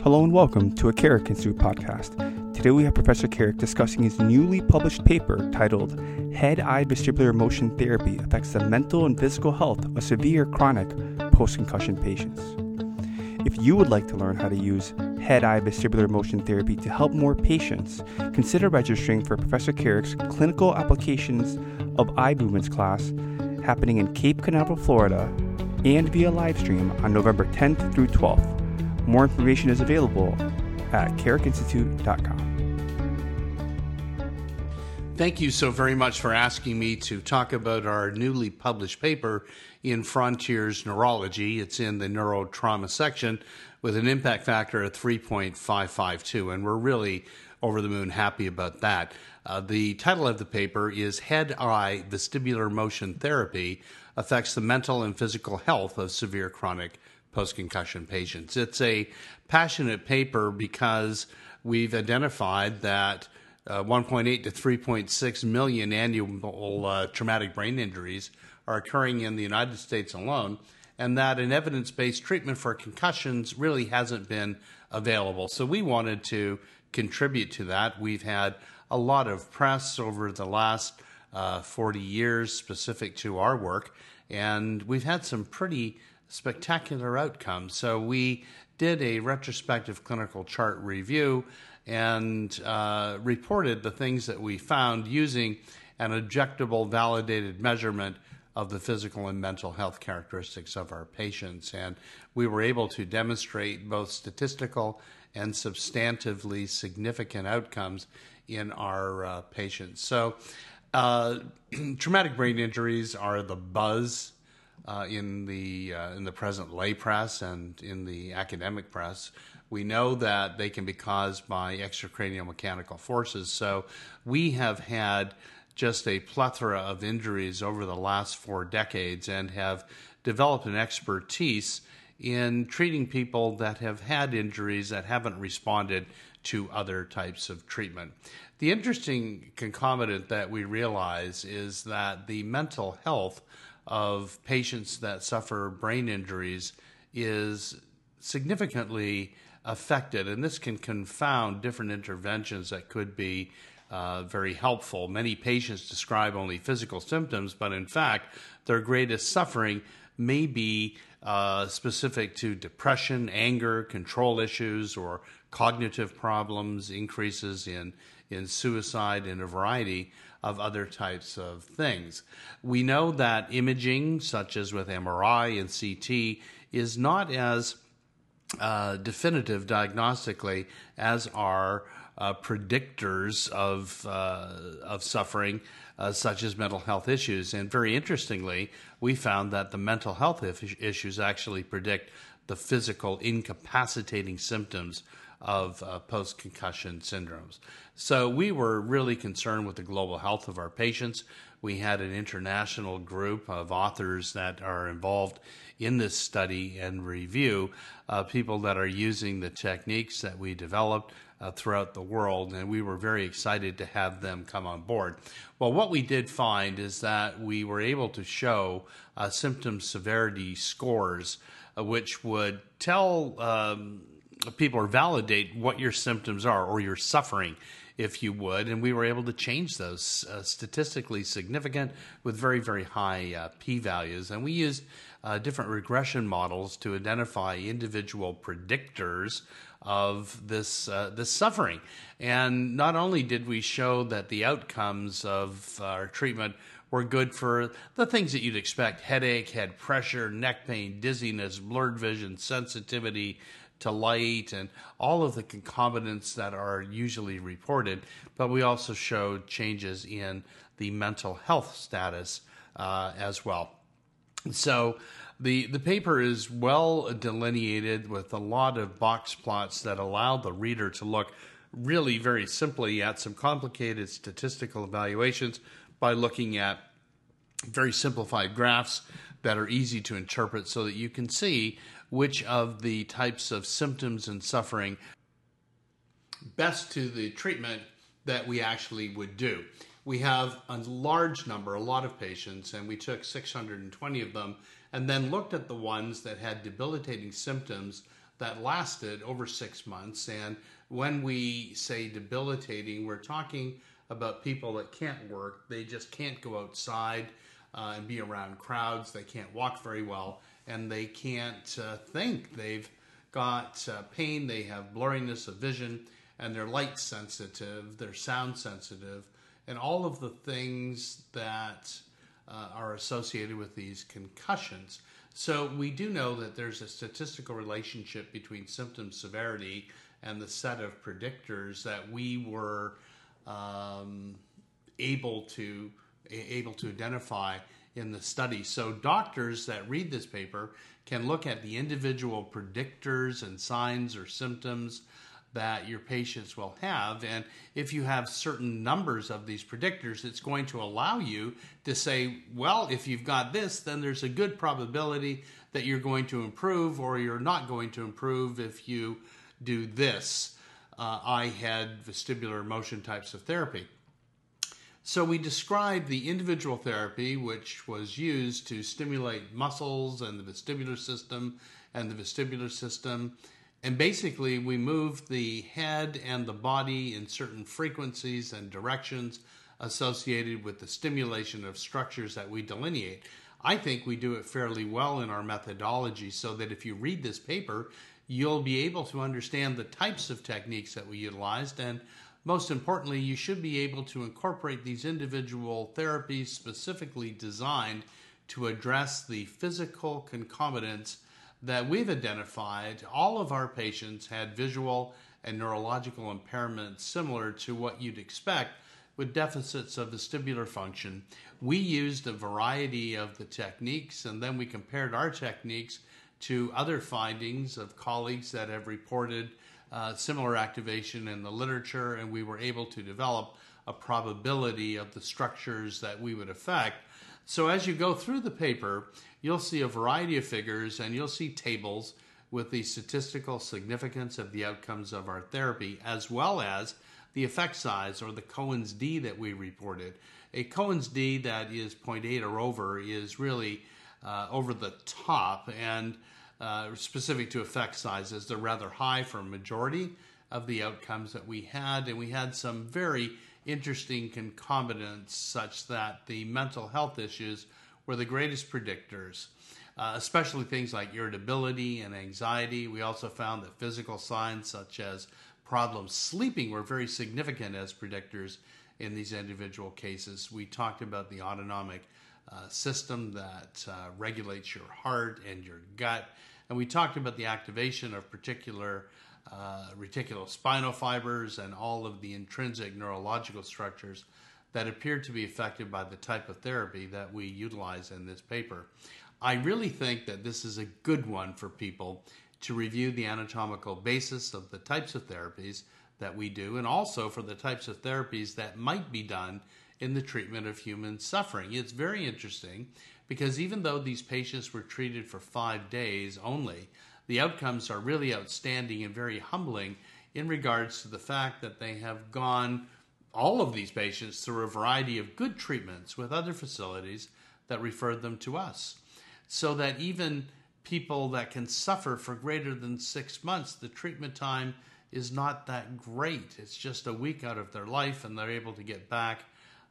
Hello and welcome to a Carrick Institute podcast. Today we have Professor Carrick discussing his newly published paper titled Head Eye Vestibular Motion Therapy Affects the Mental and Physical Health of Severe Chronic Post Concussion Patients. If you would like to learn how to use head eye vestibular motion therapy to help more patients, consider registering for Professor Carrick's Clinical Applications of Eye Movements class happening in Cape Canaveral, Florida, and via live stream on November 10th through 12th. More information is available at carrickinstitute.com. Thank you so very much for asking me to talk about our newly published paper in Frontiers Neurology. It's in the neurotrauma section with an impact factor of 3.552, and we're really over the moon happy about that. Uh, the title of the paper is Head Eye Vestibular Motion Therapy Affects the Mental and Physical Health of Severe Chronic Post Concussion Patients. It's a passionate paper because we've identified that uh, 1.8 to 3.6 million annual uh, traumatic brain injuries are occurring in the United States alone, and that an evidence based treatment for concussions really hasn't been available. So we wanted to contribute to that. We've had a lot of press over the last uh, 40 years specific to our work, and we've had some pretty spectacular outcomes. So we did a retrospective clinical chart review and uh, reported the things that we found using an objectable, validated measurement of the physical and mental health characteristics of our patients. And we were able to demonstrate both statistical and substantively significant outcomes in our uh, patients. So, uh, traumatic brain injuries are the buzz uh, in the uh, in the present lay press and in the academic press. We know that they can be caused by extracranial mechanical forces. So we have had just a plethora of injuries over the last four decades and have developed an expertise in treating people that have had injuries that haven't responded to other types of treatment. The interesting concomitant that we realize is that the mental health of patients that suffer brain injuries is significantly affected, and this can confound different interventions that could be uh, very helpful. Many patients describe only physical symptoms, but in fact, their greatest suffering may be uh, specific to depression, anger, control issues, or cognitive problems, increases in, in suicide, and a variety of other types of things. We know that imaging, such as with MRI and CT, is not as uh, definitive diagnostically as are uh, predictors of uh, of suffering, uh, such as mental health issues. And very interestingly, we found that the mental health issues actually predict the physical incapacitating symptoms of uh, post concussion syndromes. So we were really concerned with the global health of our patients. We had an international group of authors that are involved in this study and review, uh, people that are using the techniques that we developed uh, throughout the world, and we were very excited to have them come on board. Well, what we did find is that we were able to show uh, symptom severity scores, uh, which would tell um, people or validate what your symptoms are or your suffering if you would, and we were able to change those uh, statistically significant with very, very high uh, p values. And we used uh, different regression models to identify individual predictors of this uh, this suffering. And not only did we show that the outcomes of our treatment were good for the things that you'd expect headache, head pressure, neck pain, dizziness, blurred vision, sensitivity, to light and all of the concomitants that are usually reported, but we also showed changes in the mental health status uh, as well. So the the paper is well delineated with a lot of box plots that allow the reader to look really very simply at some complicated statistical evaluations by looking at very simplified graphs that are easy to interpret so that you can see which of the types of symptoms and suffering best to the treatment that we actually would do. We have a large number, a lot of patients, and we took 620 of them and then looked at the ones that had debilitating symptoms that lasted over six months. And when we say debilitating, we're talking about people that can't work. They just can't go outside uh, and be around crowds. They can't walk very well, and they can't uh, think. They've got uh, pain, they have blurriness of vision, and they're light sensitive, they're sound sensitive, and all of the things that uh, are associated with these concussions. So we do know that there's a statistical relationship between symptom severity and the set of predictors that we were um, able to able to identify in the study. So doctors that read this paper can look at the individual predictors and signs or symptoms that your patients will have. And if you have certain numbers of these predictors, it's going to allow you to say, well, if you've got this, then there's a good probability that you're going to improve or you're not going to improve if you do this. Uh, I had vestibular motion types of therapy. So we described the individual therapy, which was used to stimulate muscles and the vestibular system and the vestibular system and basically, we move the head and the body in certain frequencies and directions associated with the stimulation of structures that we delineate. I think we do it fairly well in our methodology so that if you read this paper, you'll be able to understand the types of techniques that we utilized. And most importantly, you should be able to incorporate these individual therapies specifically designed to address the physical concomitants that we've identified, all of our patients had visual and neurological impairments similar to what you'd expect with deficits of vestibular function. We used a variety of the techniques and then we compared our techniques to other findings of colleagues that have reported uh, similar activation in the literature, and we were able to develop a probability of the structures that we would affect. So as you go through the paper, you'll see a variety of figures and you'll see tables with the statistical significance of the outcomes of our therapy, as well as the effect size or the Cohen's D that we reported. A Cohen's D that is 0.8 or over is really uh, over the top and uh, specific to effect sizes. They're rather high for a majority of the outcomes that we had, and we had some very interesting concomitants such that the mental health issues were the greatest predictors, uh, especially things like irritability and anxiety. We also found that physical signs such as problems sleeping were very significant as predictors in these individual cases. We talked about the autonomic uh, system that uh, regulates your heart and your gut, and we talked about the activation of particular uh, reticulospinal fibers and all of the intrinsic neurological structures that appear to be affected by the type of therapy that we utilize in this paper. I really think that this is a good one for people to review the anatomical basis of the types of therapies that we do and also for the types of therapies that might be done in the treatment of human suffering. It's very interesting because even though these patients were treated for five days only, the outcomes are really outstanding and very humbling in regards to the fact that they have gone all of these patients through a variety of good treatments with other facilities that referred them to us. So that even people that can suffer for greater than six months, the treatment time is not that great. It's just a week out of their life, and they're able to get back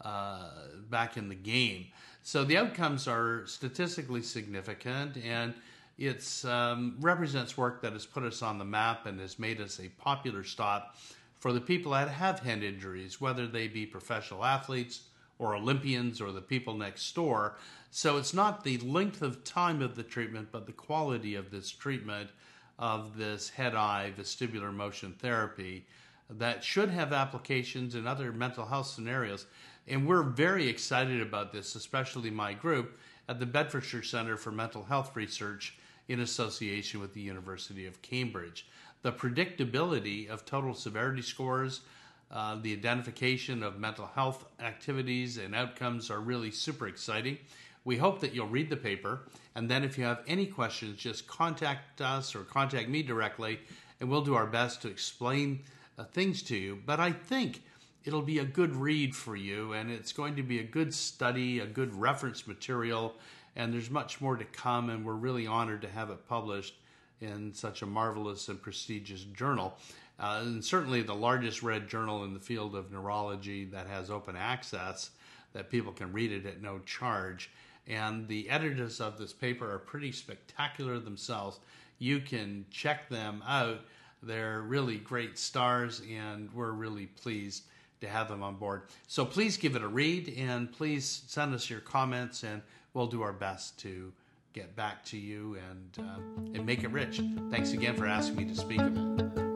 uh, back in the game. So the outcomes are statistically significant, and it um, represents work that has put us on the map and has made us a popular stop for the people that have head injuries, whether they be professional athletes or Olympians or the people next door. So it's not the length of time of the treatment, but the quality of this treatment of this head eye vestibular motion therapy that should have applications in other mental health scenarios. And we're very excited about this, especially my group at the Bedfordshire Centre for Mental Health Research in association with the University of Cambridge the predictability of total severity scores, uh, the identification of mental health activities and outcomes are really super exciting. We hope that you'll read the paper, and then if you have any questions, just contact us or contact me directly, and we'll do our best to explain uh, things to you. But I think it'll be a good read for you, and it's going to be a good study, a good reference material, and there's much more to come, and we're really honored to have it published in such a marvelous and prestigious journal. Uh, and certainly the largest read journal in the field of neurology that has open access, that people can read it at no charge. And the editors of this paper are pretty spectacular themselves. You can check them out. They're really great stars, and we're really pleased to have them on board. So please give it a read and please send us your comments, and we'll do our best to get back to you and, uh, and make it rich. Thanks again for asking me to speak of it.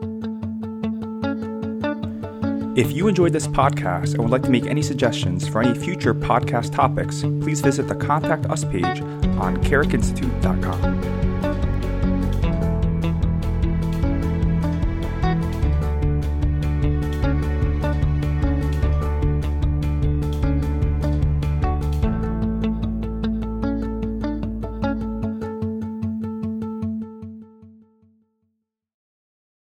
If you enjoyed this podcast and would like to make any suggestions for any future podcast topics, please visit the Contact Us page on carrickinstitute.com.